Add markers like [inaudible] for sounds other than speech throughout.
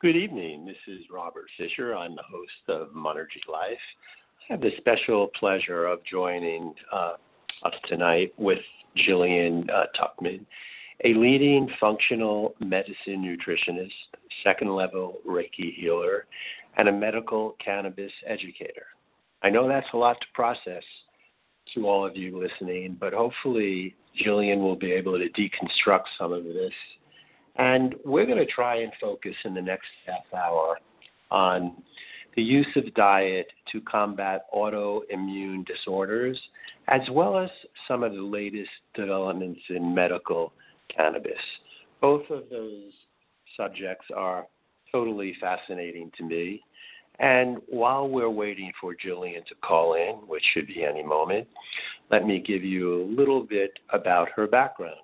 Good evening. This is Robert Fisher. I'm the host of Monergy Life. I have the special pleasure of joining uh, us tonight with Jillian uh, Tuchman, a leading functional medicine nutritionist, second level Reiki healer, and a medical cannabis educator. I know that's a lot to process to all of you listening, but hopefully Jillian will be able to deconstruct some of this and we're going to try and focus in the next half hour on the use of diet to combat autoimmune disorders, as well as some of the latest developments in medical cannabis. Both of those subjects are totally fascinating to me. And while we're waiting for Jillian to call in, which should be any moment, let me give you a little bit about her background.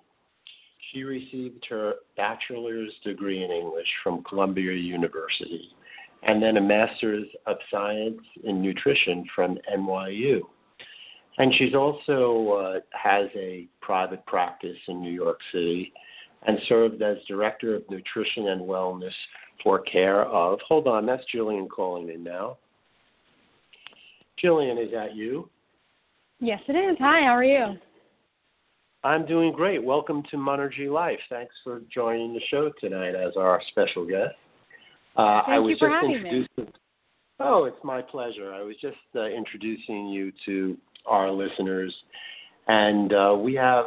She received her bachelor's degree in English from Columbia University and then a master's of science in nutrition from NYU. And she's also uh, has a private practice in New York City and served as director of nutrition and wellness for care of. Hold on, that's Jillian calling in now. Jillian, is that you? Yes, it is. Hi, how are you? I'm doing great. Welcome to Monergy Life. Thanks for joining the show tonight as our special guest. Uh, Thank I was you for just having introducing. Me. Oh, it's my pleasure. I was just uh, introducing you to our listeners, and uh, we have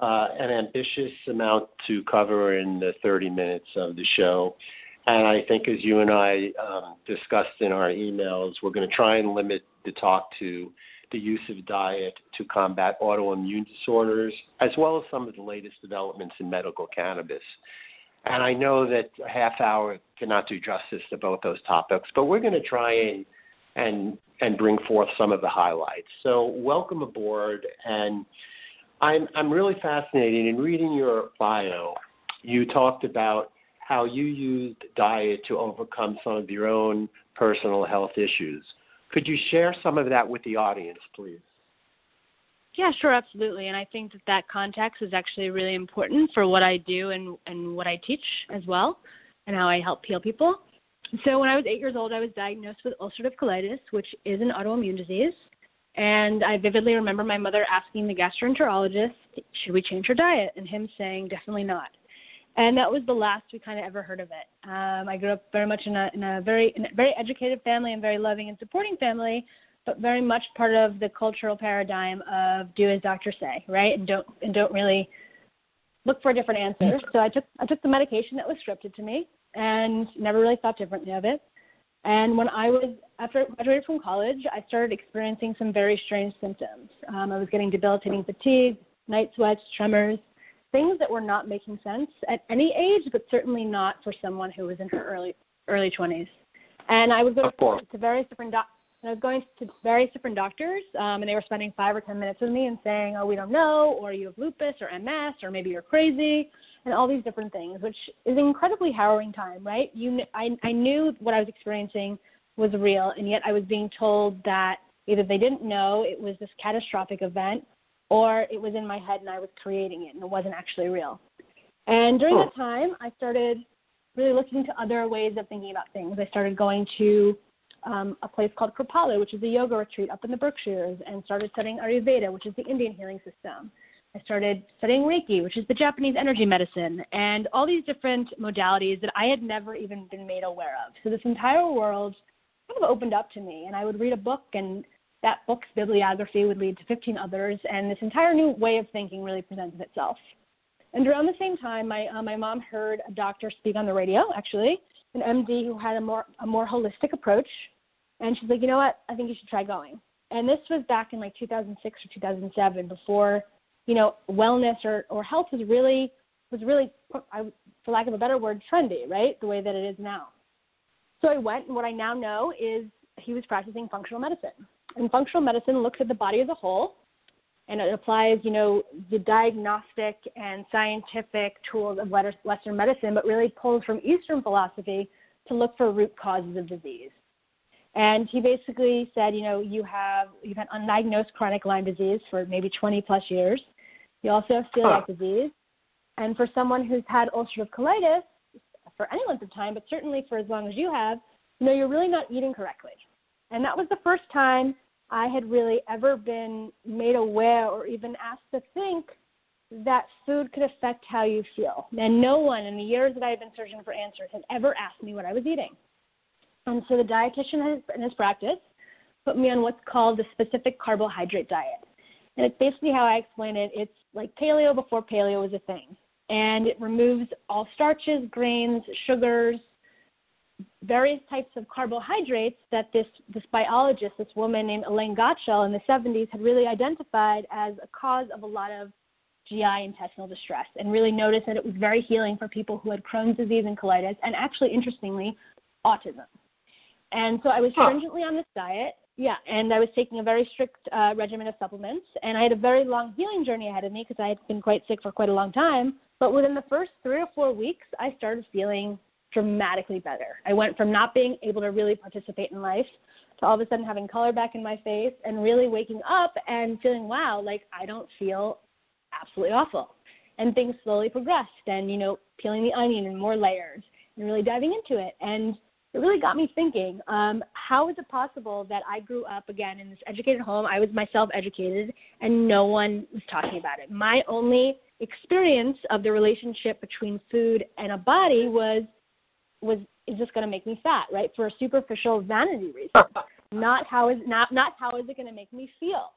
uh, an ambitious amount to cover in the 30 minutes of the show. And I think, as you and I um, discussed in our emails, we're going to try and limit the talk to the use of diet to combat autoimmune disorders, as well as some of the latest developments in medical cannabis. And I know that a half hour cannot do justice to both those topics, but we're going to try and and and bring forth some of the highlights. So welcome aboard, and I'm I'm really fascinated in reading your bio. You talked about how you used diet to overcome some of your own personal health issues. Could you share some of that with the audience, please? Yeah, sure, absolutely. And I think that that context is actually really important for what I do and, and what I teach as well, and how I help heal people. So when I was eight years old, I was diagnosed with ulcerative colitis, which is an autoimmune disease. And I vividly remember my mother asking the gastroenterologist, should we change her diet? And him saying, definitely not and that was the last we kind of ever heard of it. Um, I grew up very much in a in a very in a very educated family and very loving and supporting family, but very much part of the cultural paradigm of do as doctors say, right, and don't and don't really look for a different answers. So I took I took the medication that was scripted to me and never really thought differently of it. And when I was after I graduated from college, I started experiencing some very strange symptoms. Um, I was getting debilitating fatigue, night sweats, tremors, things that were not making sense at any age, but certainly not for someone who was in her early early 20s. And I was going to various different doc- I was going to various different doctors, um, and they were spending five or ten minutes with me and saying, "Oh, we don't know," or "You have lupus," or MS, or maybe you're crazy, and all these different things, which is an incredibly harrowing time, right? You, I, I knew what I was experiencing was real, and yet I was being told that either they didn't know it was this catastrophic event, or it was in my head and I was creating it and it wasn't actually real. And during that time, I started really looking to other ways of thinking about things. I started going to um, a place called Kripalu, which is a yoga retreat up in the Berkshires, and started studying Ayurveda, which is the Indian healing system. I started studying Reiki, which is the Japanese energy medicine, and all these different modalities that I had never even been made aware of. So this entire world kind of opened up to me, and I would read a book and that book's bibliography would lead to 15 others, and this entire new way of thinking really presented itself. And around the same time, my uh, my mom heard a doctor speak on the radio, actually, an MD who had a more a more holistic approach, and she's like, you know what, I think you should try going. And this was back in like 2006 or 2007, before you know wellness or or health was really was really, for lack of a better word, trendy, right? The way that it is now. So I went, and what I now know is he was practicing functional medicine. And functional medicine looks at the body as a whole, and it applies, you know, the diagnostic and scientific tools of Western medicine, but really pulls from Eastern philosophy to look for root causes of disease. And he basically said, you know, you have you've had undiagnosed chronic Lyme disease for maybe 20 plus years. You also have celiac huh. disease. And for someone who's had ulcerative colitis for any length of time, but certainly for as long as you have, you know, you're really not eating correctly. And that was the first time I had really ever been made aware or even asked to think that food could affect how you feel. And no one in the years that I had been searching for answers had ever asked me what I was eating. And so the dietitian in his practice put me on what's called the specific carbohydrate diet. And it's basically how I explain it. It's like paleo before paleo was a thing and it removes all starches, grains, sugars, various types of carbohydrates that this, this biologist, this woman named Elaine Gottschall in the 70s, had really identified as a cause of a lot of GI intestinal distress and really noticed that it was very healing for people who had Crohn's disease and colitis, and actually, interestingly, autism. And so I was stringently on this diet, yeah, and I was taking a very strict uh, regimen of supplements, and I had a very long healing journey ahead of me because I had been quite sick for quite a long time. But within the first three or four weeks, I started feeling dramatically better. I went from not being able to really participate in life to all of a sudden having color back in my face and really waking up and feeling, wow, like I don't feel absolutely awful. And things slowly progressed and, you know, peeling the onion and more layers and really diving into it. And it really got me thinking um, how is it possible that I grew up again in this educated home? I was myself educated and no one was talking about it. My only experience of the relationship between food and a body was was is this going to make me fat right for a superficial vanity reason. Not how is not not how is it going to make me feel?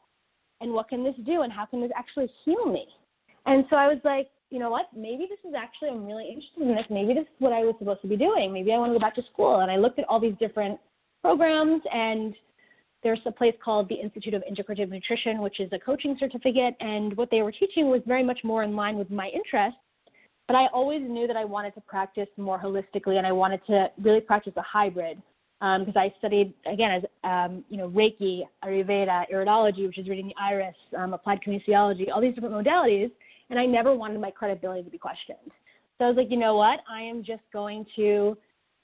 And what can this do? And how can this actually heal me? And so i was like you know what? Maybe this is actually i'm really interested in this. Maybe this is what i was supposed to be doing. Maybe i want to go back to school. And i looked at all these different programs and there's a place called the Institute of Integrative Nutrition, which is a coaching certificate, and what they were teaching was very much more in line with my interests. But I always knew that I wanted to practice more holistically, and I wanted to really practice a hybrid because um, I studied again as um, you know Reiki, Ayurveda, iridology, which is reading the iris, um, applied kinesiology, all these different modalities, and I never wanted my credibility to be questioned. So I was like, you know what? I am just going to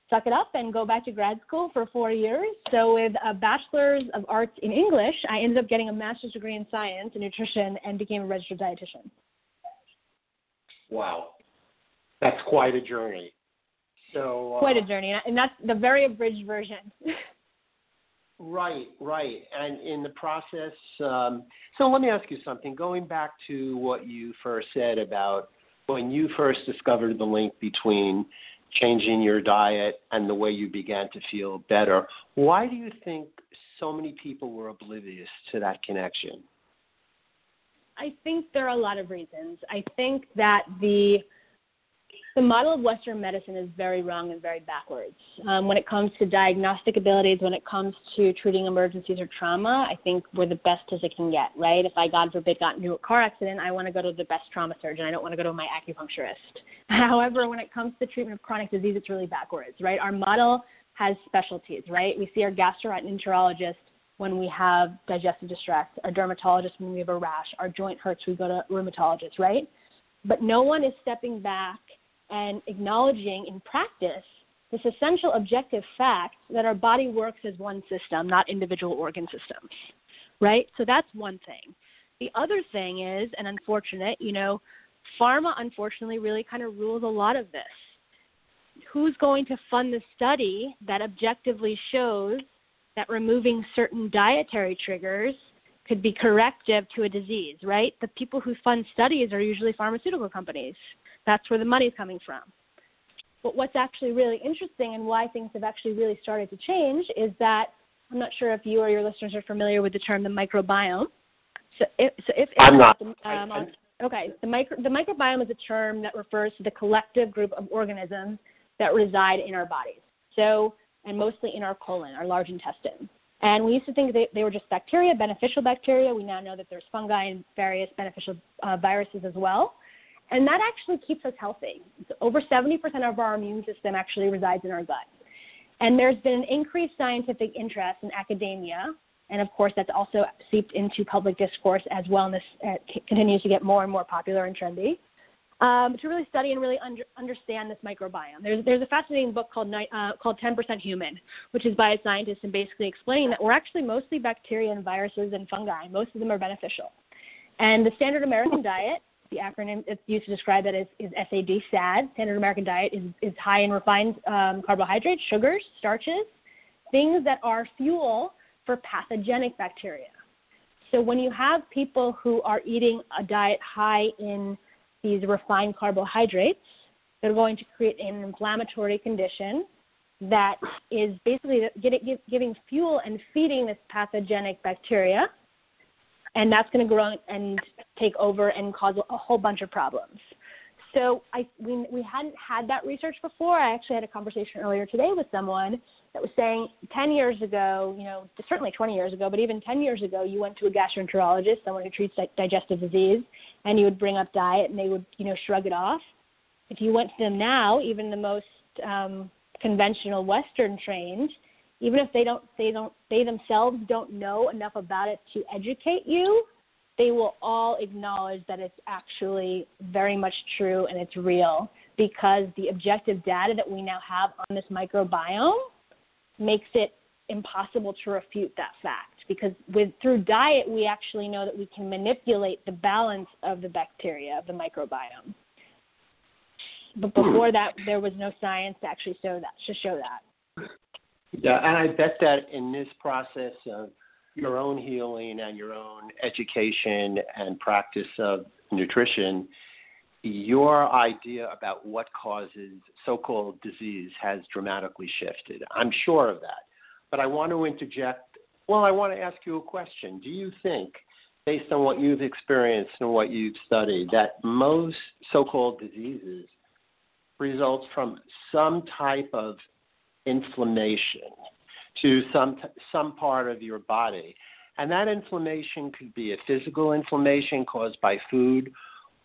suck it up and go back to grad school for four years. So, with a bachelor's of arts in English, I ended up getting a master's degree in science and nutrition and became a registered dietitian. Wow, that's quite a journey. So uh, quite a journey, and that's the very abridged version. [laughs] right, right, and in the process. Um, so let me ask you something. Going back to what you first said about when you first discovered the link between changing your diet and the way you began to feel better. Why do you think so many people were oblivious to that connection? I think there are a lot of reasons. I think that the the model of Western medicine is very wrong and very backwards. Um, when it comes to diagnostic abilities, when it comes to treating emergencies or trauma, I think we're the best as it can get, right? If I, God forbid, got into a car accident, I want to go to the best trauma surgeon. I don't want to go to my acupuncturist. [laughs] However, when it comes to treatment of chronic disease, it's really backwards, right? Our model has specialties, right? We see our gastroenterologist when we have digestive distress, our dermatologist when we have a rash, our joint hurts, we go to rheumatologist, right? But no one is stepping back and acknowledging in practice this essential objective fact that our body works as one system, not individual organ systems, right? So that's one thing. The other thing is, and unfortunate, you know, pharma unfortunately really kind of rules a lot of this. Who's going to fund the study that objectively shows that removing certain dietary triggers could be corrective to a disease, right? The people who fund studies are usually pharmaceutical companies. That's where the money's coming from. But what's actually really interesting and why things have actually really started to change is that I'm not sure if you or your listeners are familiar with the term the microbiome. So if, so if, I'm not. Um, okay, the, micro, the microbiome is a term that refers to the collective group of organisms that reside in our bodies. So, and mostly in our colon, our large intestine. And we used to think they, they were just bacteria, beneficial bacteria. We now know that there's fungi and various beneficial uh, viruses as well. And that actually keeps us healthy. So over 70% of our immune system actually resides in our gut. And there's been an increased scientific interest in academia. And of course, that's also seeped into public discourse as wellness uh, continues to get more and more popular and trendy um, to really study and really under, understand this microbiome. There's, there's a fascinating book called, uh, called 10% Human, which is by a scientist and basically explaining that we're actually mostly bacteria and viruses and fungi. Most of them are beneficial. And the standard American diet, the acronym it's used to describe that is, is SAD, SAD. Standard American diet is, is high in refined um, carbohydrates, sugars, starches, things that are fuel for pathogenic bacteria. So when you have people who are eating a diet high in these refined carbohydrates. They're going to create an inflammatory condition that is basically giving fuel and feeding this pathogenic bacteria, and that's going to grow and take over and cause a whole bunch of problems. So I, we, we hadn't had that research before. I actually had a conversation earlier today with someone that was saying 10 years ago, you know, certainly 20 years ago, but even 10 years ago, you went to a gastroenterologist, someone who treats digestive disease, and you would bring up diet and they would, you know, shrug it off. If you went to them now, even the most um, conventional Western trained, even if they don't, they don't, they themselves don't know enough about it to educate you, they will all acknowledge that it's actually very much true and it's real because the objective data that we now have on this microbiome makes it impossible to refute that fact because with through diet we actually know that we can manipulate the balance of the bacteria of the microbiome but hmm. before that there was no science to actually show that to show that yeah and i bet that in this process of your own healing and your own education and practice of nutrition your idea about what causes so called disease has dramatically shifted. I'm sure of that. But I want to interject. Well, I want to ask you a question. Do you think, based on what you've experienced and what you've studied, that most so called diseases results from some type of inflammation to some, some part of your body? And that inflammation could be a physical inflammation caused by food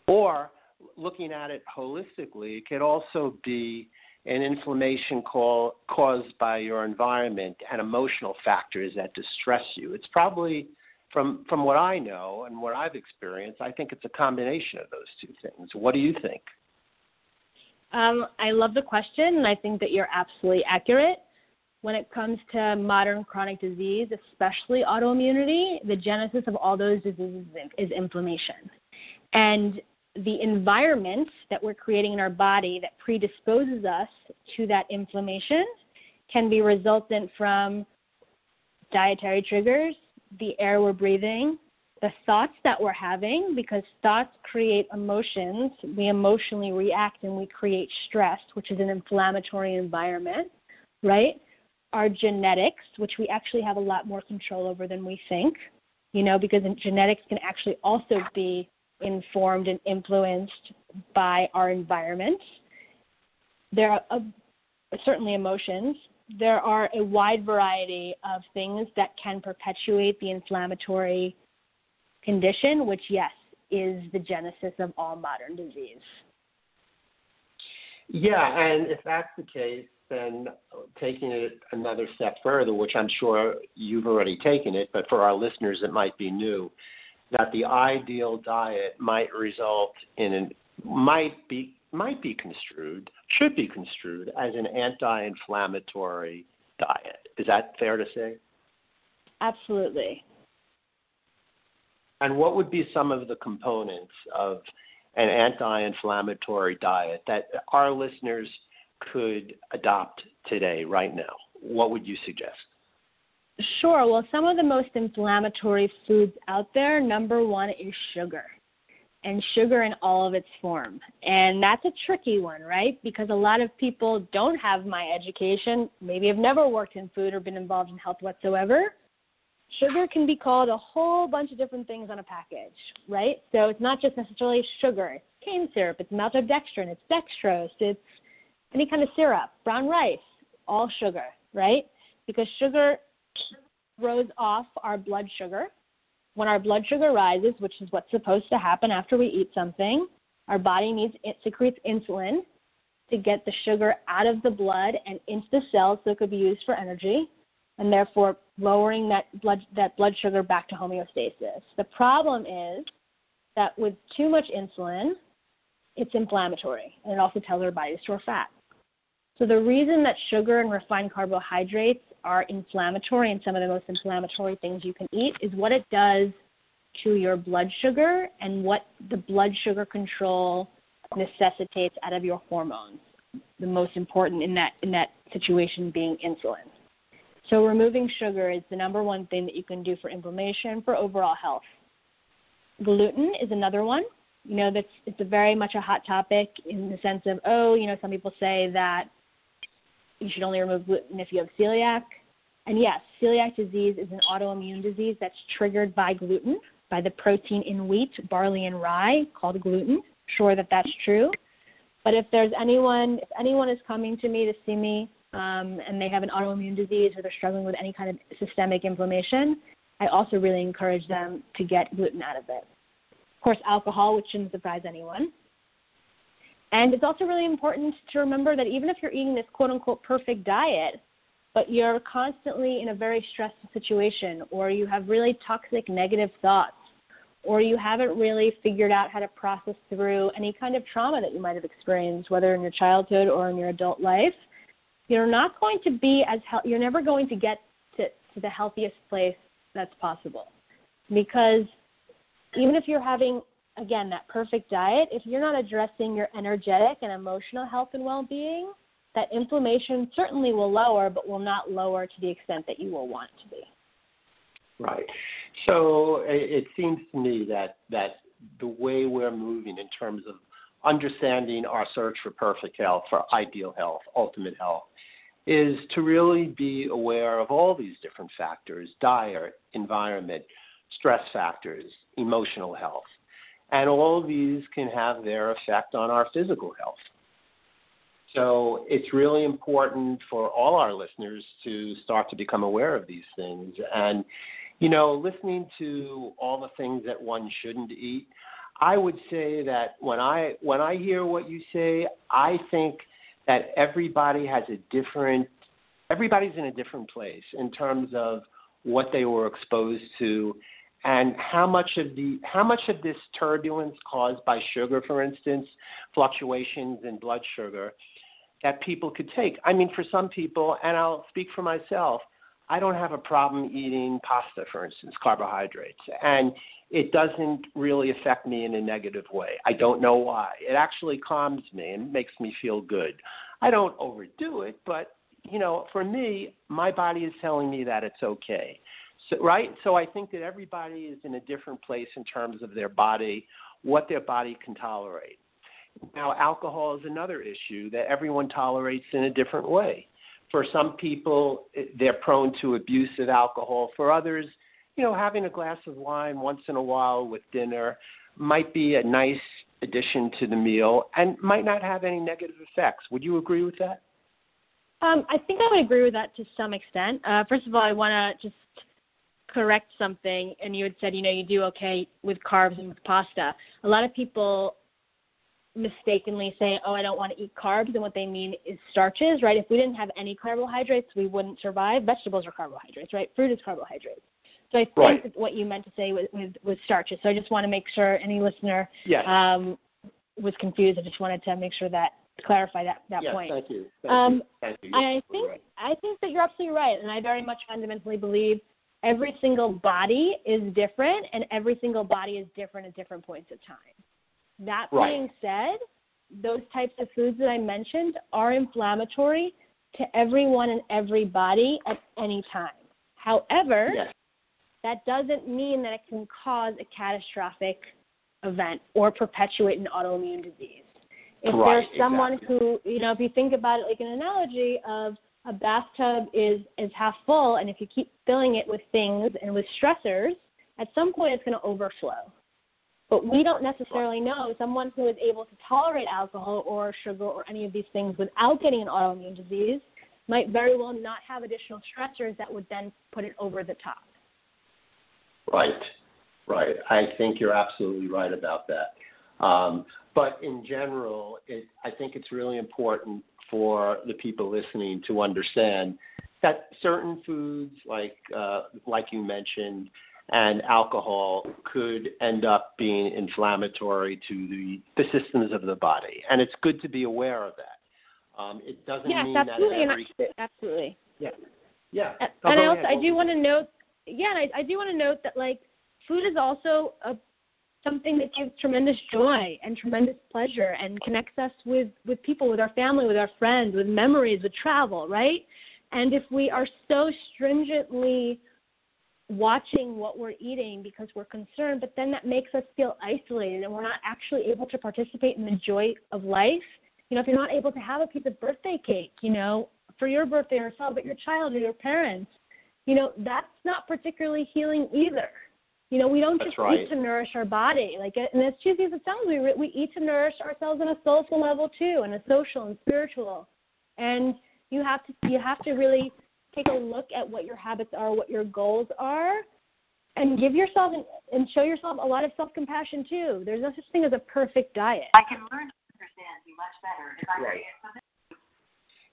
or looking at it holistically, it could also be an inflammation call, caused by your environment and emotional factors that distress you. It's probably, from from what I know and what I've experienced, I think it's a combination of those two things. What do you think? Um, I love the question, and I think that you're absolutely accurate. When it comes to modern chronic disease, especially autoimmunity, the genesis of all those diseases is inflammation. And the environment that we're creating in our body that predisposes us to that inflammation can be resultant from dietary triggers, the air we're breathing, the thoughts that we're having, because thoughts create emotions. We emotionally react and we create stress, which is an inflammatory environment, right? Our genetics, which we actually have a lot more control over than we think, you know, because genetics can actually also be informed and influenced by our environment. There are uh, certainly emotions. There are a wide variety of things that can perpetuate the inflammatory condition, which, yes, is the genesis of all modern disease. Yeah, and if that's the case, then taking it another step further, which I'm sure you've already taken it, but for our listeners, it might be new that the ideal diet might result in an might be might be construed should be construed as an anti-inflammatory diet. Is that fair to say? Absolutely. And what would be some of the components of an anti-inflammatory diet that our listeners could adopt today, right now? What would you suggest? Sure. Well, some of the most inflammatory foods out there, number one is sugar, and sugar in all of its form. And that's a tricky one, right? Because a lot of people don't have my education, maybe have never worked in food or been involved in health whatsoever. Sugar can be called a whole bunch of different things on a package, right? So it's not just necessarily sugar. It's cane syrup, it's maltodextrin, it's dextrose, it's any kind of syrup, brown rice, all sugar, right? Because sugar throws off our blood sugar. When our blood sugar rises, which is what's supposed to happen after we eat something, our body needs it secretes insulin to get the sugar out of the blood and into the cells so it could be used for energy, and therefore lowering that blood that blood sugar back to homeostasis. The problem is that with too much insulin, it's inflammatory, and it also tells our body to store fat. So the reason that sugar and refined carbohydrates are inflammatory and some of the most inflammatory things you can eat is what it does to your blood sugar and what the blood sugar control necessitates out of your hormones. The most important in that in that situation being insulin. So removing sugar is the number one thing that you can do for inflammation for overall health. Gluten is another one. You know, that's it's a very much a hot topic in the sense of oh, you know, some people say that you should only remove gluten if you have celiac. And yes, celiac disease is an autoimmune disease that's triggered by gluten, by the protein in wheat, barley, and rye called gluten. Sure that that's true. But if there's anyone, if anyone is coming to me to see me um, and they have an autoimmune disease or they're struggling with any kind of systemic inflammation, I also really encourage them to get gluten out of it. Of course, alcohol, which shouldn't surprise anyone. And it's also really important to remember that even if you're eating this quote unquote perfect diet, but you're constantly in a very stressful situation, or you have really toxic negative thoughts, or you haven't really figured out how to process through any kind of trauma that you might have experienced, whether in your childhood or in your adult life, you're not going to be as he- you're never going to get to, to the healthiest place that's possible, because even if you're having again, that perfect diet, if you're not addressing your energetic and emotional health and well being, that inflammation certainly will lower, but will not lower to the extent that you will want it to be. Right. So it seems to me that that the way we're moving in terms of understanding our search for perfect health, for ideal health, ultimate health, is to really be aware of all these different factors diet, environment, stress factors, emotional health. And all of these can have their effect on our physical health. So it's really important for all our listeners to start to become aware of these things. And, you know, listening to all the things that one shouldn't eat, I would say that when I when I hear what you say, I think that everybody has a different everybody's in a different place in terms of what they were exposed to and how much of the how much of this turbulence caused by sugar, for instance, fluctuations in blood sugar, that people could take. I mean, for some people, and I'll speak for myself, I don't have a problem eating pasta, for instance, carbohydrates, and it doesn't really affect me in a negative way. I don't know why. It actually calms me and makes me feel good. I don't overdo it, but you know, for me, my body is telling me that it's okay. So, right? So I think that everybody is in a different place in terms of their body, what their body can tolerate. Now, alcohol is another issue that everyone tolerates in a different way. For some people, they're prone to abuse of alcohol. For others, you know, having a glass of wine once in a while with dinner might be a nice addition to the meal and might not have any negative effects. Would you agree with that? Um, I think I would agree with that to some extent. Uh, first of all, I want to just correct something and you had said, you know, you do okay with carbs and with pasta. A lot of people mistakenly say, oh, I don't want to eat carbs, and what they mean is starches, right? If we didn't have any carbohydrates, we wouldn't survive. Vegetables are carbohydrates, right? Fruit is carbohydrates. So I think right. what you meant to say was, was, was starches. So I just want to make sure any listener yes. um, was confused. I just wanted to make sure that clarify that that yes, point. Thank you. Thank um, you. Thank you. I think right. I think that you're absolutely right, and I very much fundamentally believe every single body is different and every single body is different at different points of time. That right. being said, those types of foods that I mentioned are inflammatory to everyone and every body at any time. However, yes. that doesn't mean that it can cause a catastrophic event or perpetuate an autoimmune disease. If right, there's someone exactly. who, you know, if you think about it like an analogy of a bathtub is is half full and if you keep filling it with things and with stressors at some point it's going to overflow but we don't necessarily know someone who is able to tolerate alcohol or sugar or any of these things without getting an autoimmune disease might very well not have additional stressors that would then put it over the top. Right, right. I think you're absolutely right about that. Um, but in general, it, I think it's really important for the people listening to understand that certain foods, like uh, like you mentioned, and alcohol could end up being inflammatory to the, the systems of the body, and it's good to be aware of that. Um, it doesn't yes, mean absolutely, that every absolutely. yeah yeah. And, and I also ahead. I do want to note, yeah, and I, I do want to note that like food is also a something that gives tremendous joy and tremendous pleasure and connects us with with people, with our family, with our friends, with memories, with travel, right? And if we are so stringently watching what we're eating because we're concerned, but then that makes us feel isolated and we're not actually able to participate in the joy of life. You know, if you're not able to have a piece of birthday cake, you know, for your birthday or celebrate your child or your parents, you know, that's not particularly healing either. You know, we don't That's just right. eat to nourish our body. Like, and as cheesy as it sounds, we we eat to nourish ourselves on a soulful level too, and a social and spiritual. And you have to you have to really take a look at what your habits are, what your goals are, and give yourself and, and show yourself a lot of self compassion too. There's no such thing as a perfect diet. I can learn to understand you much better if I Right.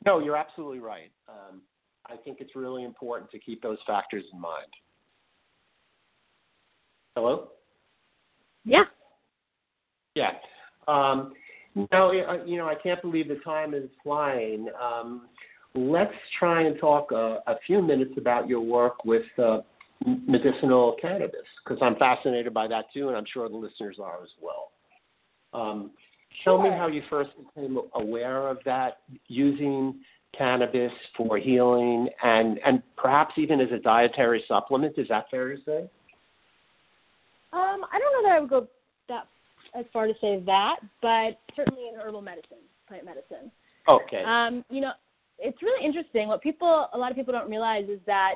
No, you're absolutely right. Um, I think it's really important to keep those factors in mind. Hello? Yeah. Yeah. Um, no, uh, you know, I can't believe the time is flying. Um, let's try and talk a, a few minutes about your work with uh, medicinal cannabis, because I'm fascinated by that too, and I'm sure the listeners are as well. Um, Tell me how you first became aware of that, using cannabis for healing, and and perhaps even as a dietary supplement. Is that fair to say? Um, I don't know that I would go that as far to say that, but certainly in herbal medicine, plant medicine. Okay. Um, you know, it's really interesting. What people, a lot of people don't realize is that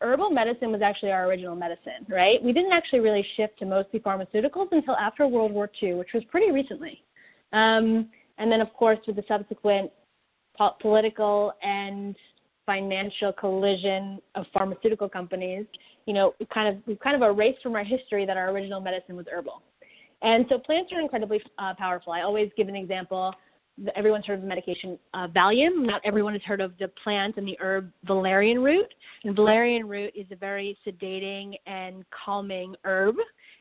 herbal medicine was actually our original medicine, right? We didn't actually really shift to mostly pharmaceuticals until after World War II, which was pretty recently. Um, and then, of course, with the subsequent po- political and financial collision of pharmaceutical companies, you know, we kind of we've kind of erased from our history that our original medicine was herbal. And so plants are incredibly uh, powerful. I always give an example. The- Everyone's heard of the medication uh, Valium. Not everyone has heard of the plant and the herb valerian root. And valerian root is a very sedating and calming herb.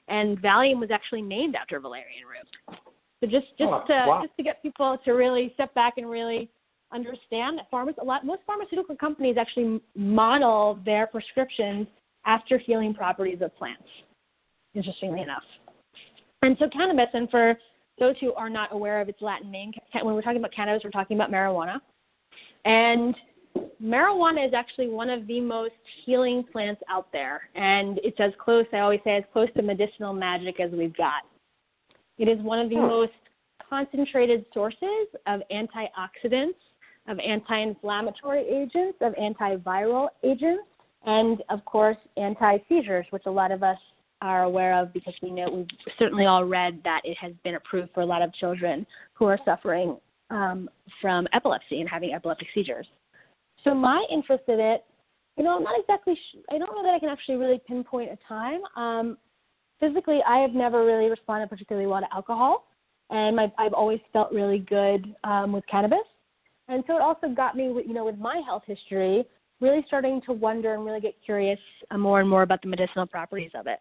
And Valium was actually named after valerian root. So just just Oh, to wow. just to get people to really step back and really understand that pharma, a lot most pharmaceutical companies actually model their prescriptions after healing properties of plants. Interestingly enough. And so cannabis, and for those who are not aware of its Latin name, when we're talking about cannabis, we're talking about marijuana. And marijuana is actually one of the most healing plants out there. And it's as close, I always say, as close to medicinal magic as we've got. It is one of the Hmm. most concentrated sources of antioxidants, of anti inflammatory agents, of antiviral agents, and of course, anti seizures, which a lot of us are aware of because we know we've certainly all read that it has been approved for a lot of children who are suffering um, from epilepsy and having epileptic seizures. So my interest in it, you know, I'm not exactly. Sh- I don't know that I can actually really pinpoint a time. Um, physically, I have never really responded particularly well to alcohol, and my, I've always felt really good um, with cannabis. And so it also got me, you know, with my health history, really starting to wonder and really get curious uh, more and more about the medicinal properties of it.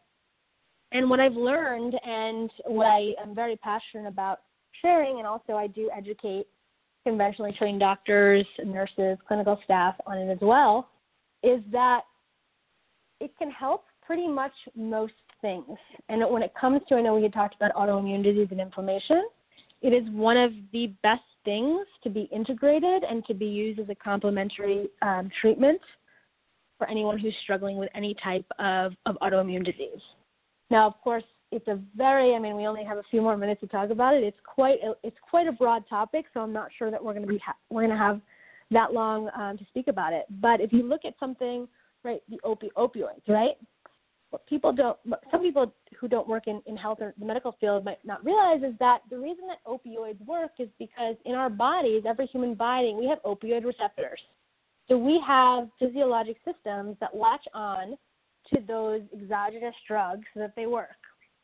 And what I've learned and what I am very passionate about sharing, and also I do educate conventionally trained doctors, nurses, clinical staff on it as well, is that it can help pretty much most things. And when it comes to, I know we had talked about autoimmune disease and inflammation, it is one of the best things to be integrated and to be used as a complementary um, treatment for anyone who's struggling with any type of, of autoimmune disease. Now, of course, it's a very, I mean, we only have a few more minutes to talk about it. It's quite, a, it's quite a broad topic, so I'm not sure that we're going to be, ha- we're going to have that long um, to speak about it. But if you look at something, right, the opi- opioids, right? What people don't, some people who don't work in, in health or the medical field might not realize is that the reason that opioids work is because in our bodies, every human body, we have opioid receptors. So we have physiologic systems that latch on to those exogenous drugs so that they work.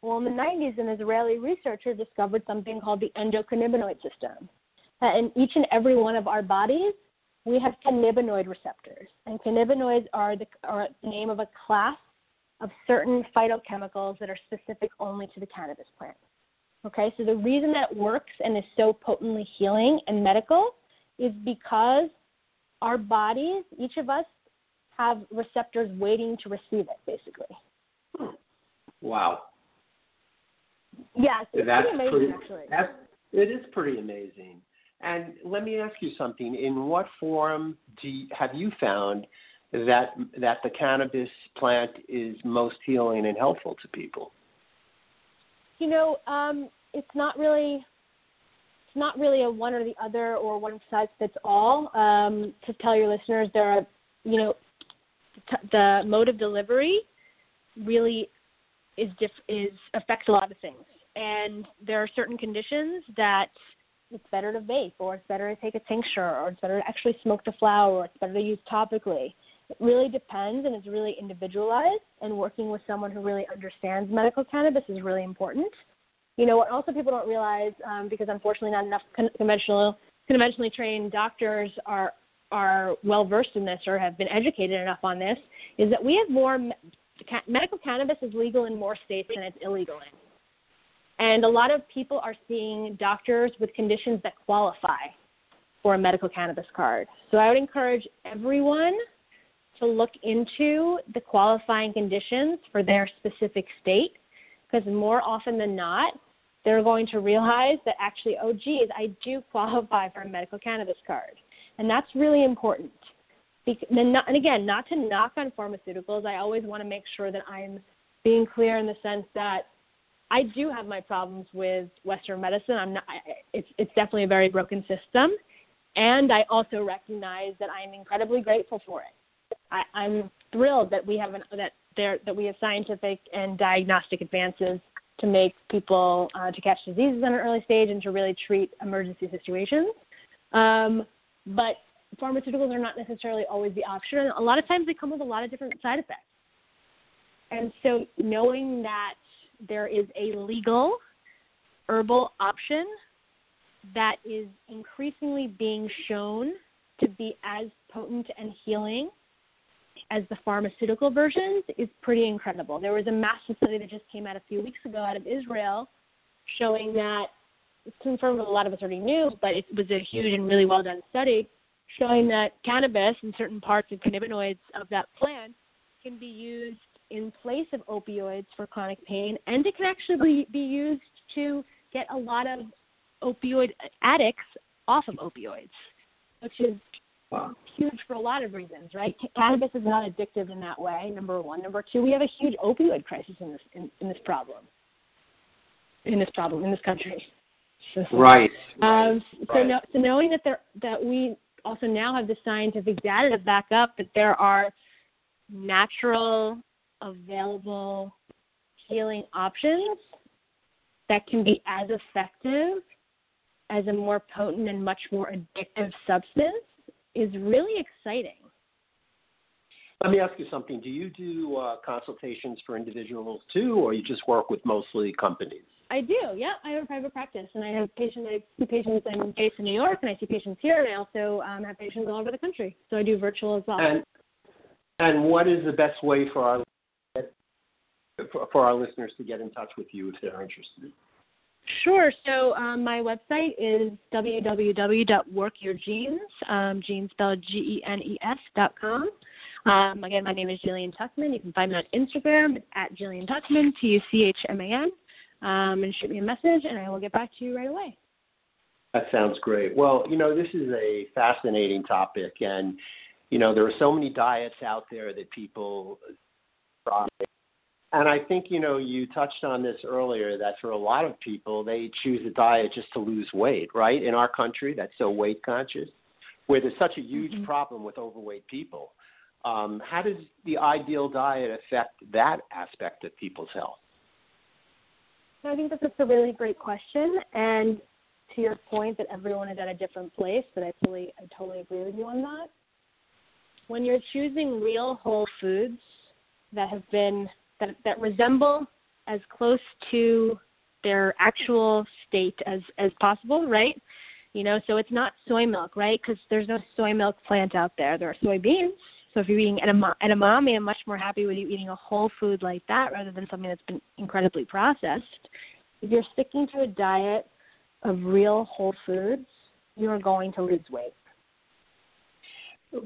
Well, in the 90s, an Israeli researcher discovered something called the endocannabinoid system. in each and every one of our bodies, we have cannabinoid receptors. And cannabinoids are the, are the name of a class of certain phytochemicals that are specific only to the cannabis plant. Okay, so the reason that it works and is so potently healing and medical is because our bodies, each of us, have receptors waiting to receive it, basically. Wow. Yes, it's that's pretty amazing, pretty, actually. That's, it is pretty amazing. And let me ask you something. In what form do you, have you found that that the cannabis plant is most healing and helpful to people? You know, um, it's not really it's not really a one or the other or one size fits all. Um, to tell your listeners, there are you know t- the mode of delivery really is diff- is affects a lot of things, and there are certain conditions that it's better to vape, or it's better to take a tincture, or it's better to actually smoke the flower, or it's better to use topically. It really depends, and it's really individualized. And working with someone who really understands medical cannabis is really important. You know what? Also, people don't realize um, because unfortunately, not enough con- conventional, conventionally trained doctors are are well versed in this or have been educated enough on this. Is that we have more medical cannabis is legal in more states than it's illegal in. And a lot of people are seeing doctors with conditions that qualify for a medical cannabis card. So I would encourage everyone to look into the qualifying conditions for their specific state because more often than not, they're going to realize that actually, oh, geez, I do qualify for a medical cannabis card. And that's really important. And again, not to knock on pharmaceuticals, I always want to make sure that I'm being clear in the sense that I do have my problems with Western medicine. I'm not. It's it's definitely a very broken system, and I also recognize that I am incredibly grateful for it. I, I'm thrilled that we have an, that there that we have scientific and diagnostic advances to make people uh, to catch diseases at an early stage and to really treat emergency situations. Um, but pharmaceuticals are not necessarily always the option. And a lot of times they come with a lot of different side effects. And so knowing that there is a legal herbal option that is increasingly being shown to be as potent and healing as the pharmaceutical versions is pretty incredible. There was a massive study that just came out a few weeks ago out of Israel showing that confirmed what a lot of us already knew, but it was a huge and really well done study showing that cannabis and certain parts of cannabinoids of that plant can be used in place of opioids for chronic pain, and it can actually be used to get a lot of opioid addicts off of opioids, which is wow. huge for a lot of reasons, right? Cannabis is not addictive in that way. Number one. Number two, we have a huge opioid crisis in this in, in this problem. In this problem in this country. Right. Um, so, right. No, so knowing that there that we also now have the scientific data to back up that there are natural available healing options that can be as effective as a more potent and much more addictive substance is really exciting. Let me ask you something. Do you do uh, consultations for individuals too, or you just work with mostly companies? I do. Yeah, I have a private practice, and I have patients. I see patients. I'm based in New York, and I see patients here, and I also um, have patients all over the country. So I do virtual as well. And and what is the best way for our for our listeners to get in touch with you if they're interested? Sure. So um, my website is www.workyourgenes, um, genes spelled G-E-N-E-S dot com. Um, again, my name is Jillian Tuchman. You can find me on Instagram at Jillian Tuchman, T-U-C-H-M-A-N, um, and shoot me a message, and I will get back to you right away. That sounds great. Well, you know, this is a fascinating topic, and you know, there are so many diets out there that people try and I think, you know, you touched on this earlier that for a lot of people, they choose a diet just to lose weight, right? In our country, that's so weight conscious, where there's such a huge mm-hmm. problem with overweight people. Um, how does the ideal diet affect that aspect of people's health? I think this is a really great question. And to your point that everyone is at a different place, but I fully, I totally agree with you on that. when you're choosing real whole foods that have been that that resemble as close to their actual state as as possible, right? You know, so it's not soy milk, right? Because there's no soy milk plant out there. There are soybeans. So if you're eating edamame, I'm much more happy with you eating a whole food like that rather than something that's been incredibly processed. If you're sticking to a diet of real whole foods, you're going to lose weight.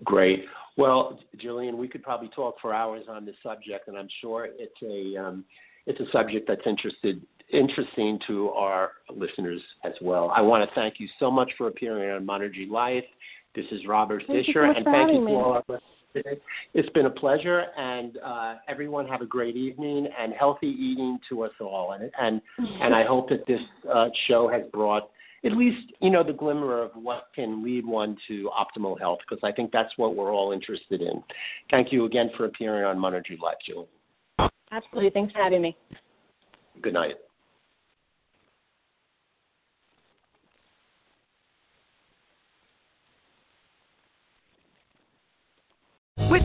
Great. Well, Jillian, we could probably talk for hours on this subject, and I'm sure it's a um, it's a subject that's interested interesting to our listeners as well. I want to thank you so much for appearing on Monergy Life. This is Robert thank Fisher, and thank you me. to all our listeners. It's been a pleasure, and uh, everyone have a great evening and healthy eating to us all. And and and I hope that this uh, show has brought at least you know the glimmer of what can lead one to optimal health, because I think that's what we're all interested in. Thank you again for appearing on Monergy Life, Jill. Absolutely. Thanks for having me. Good night. With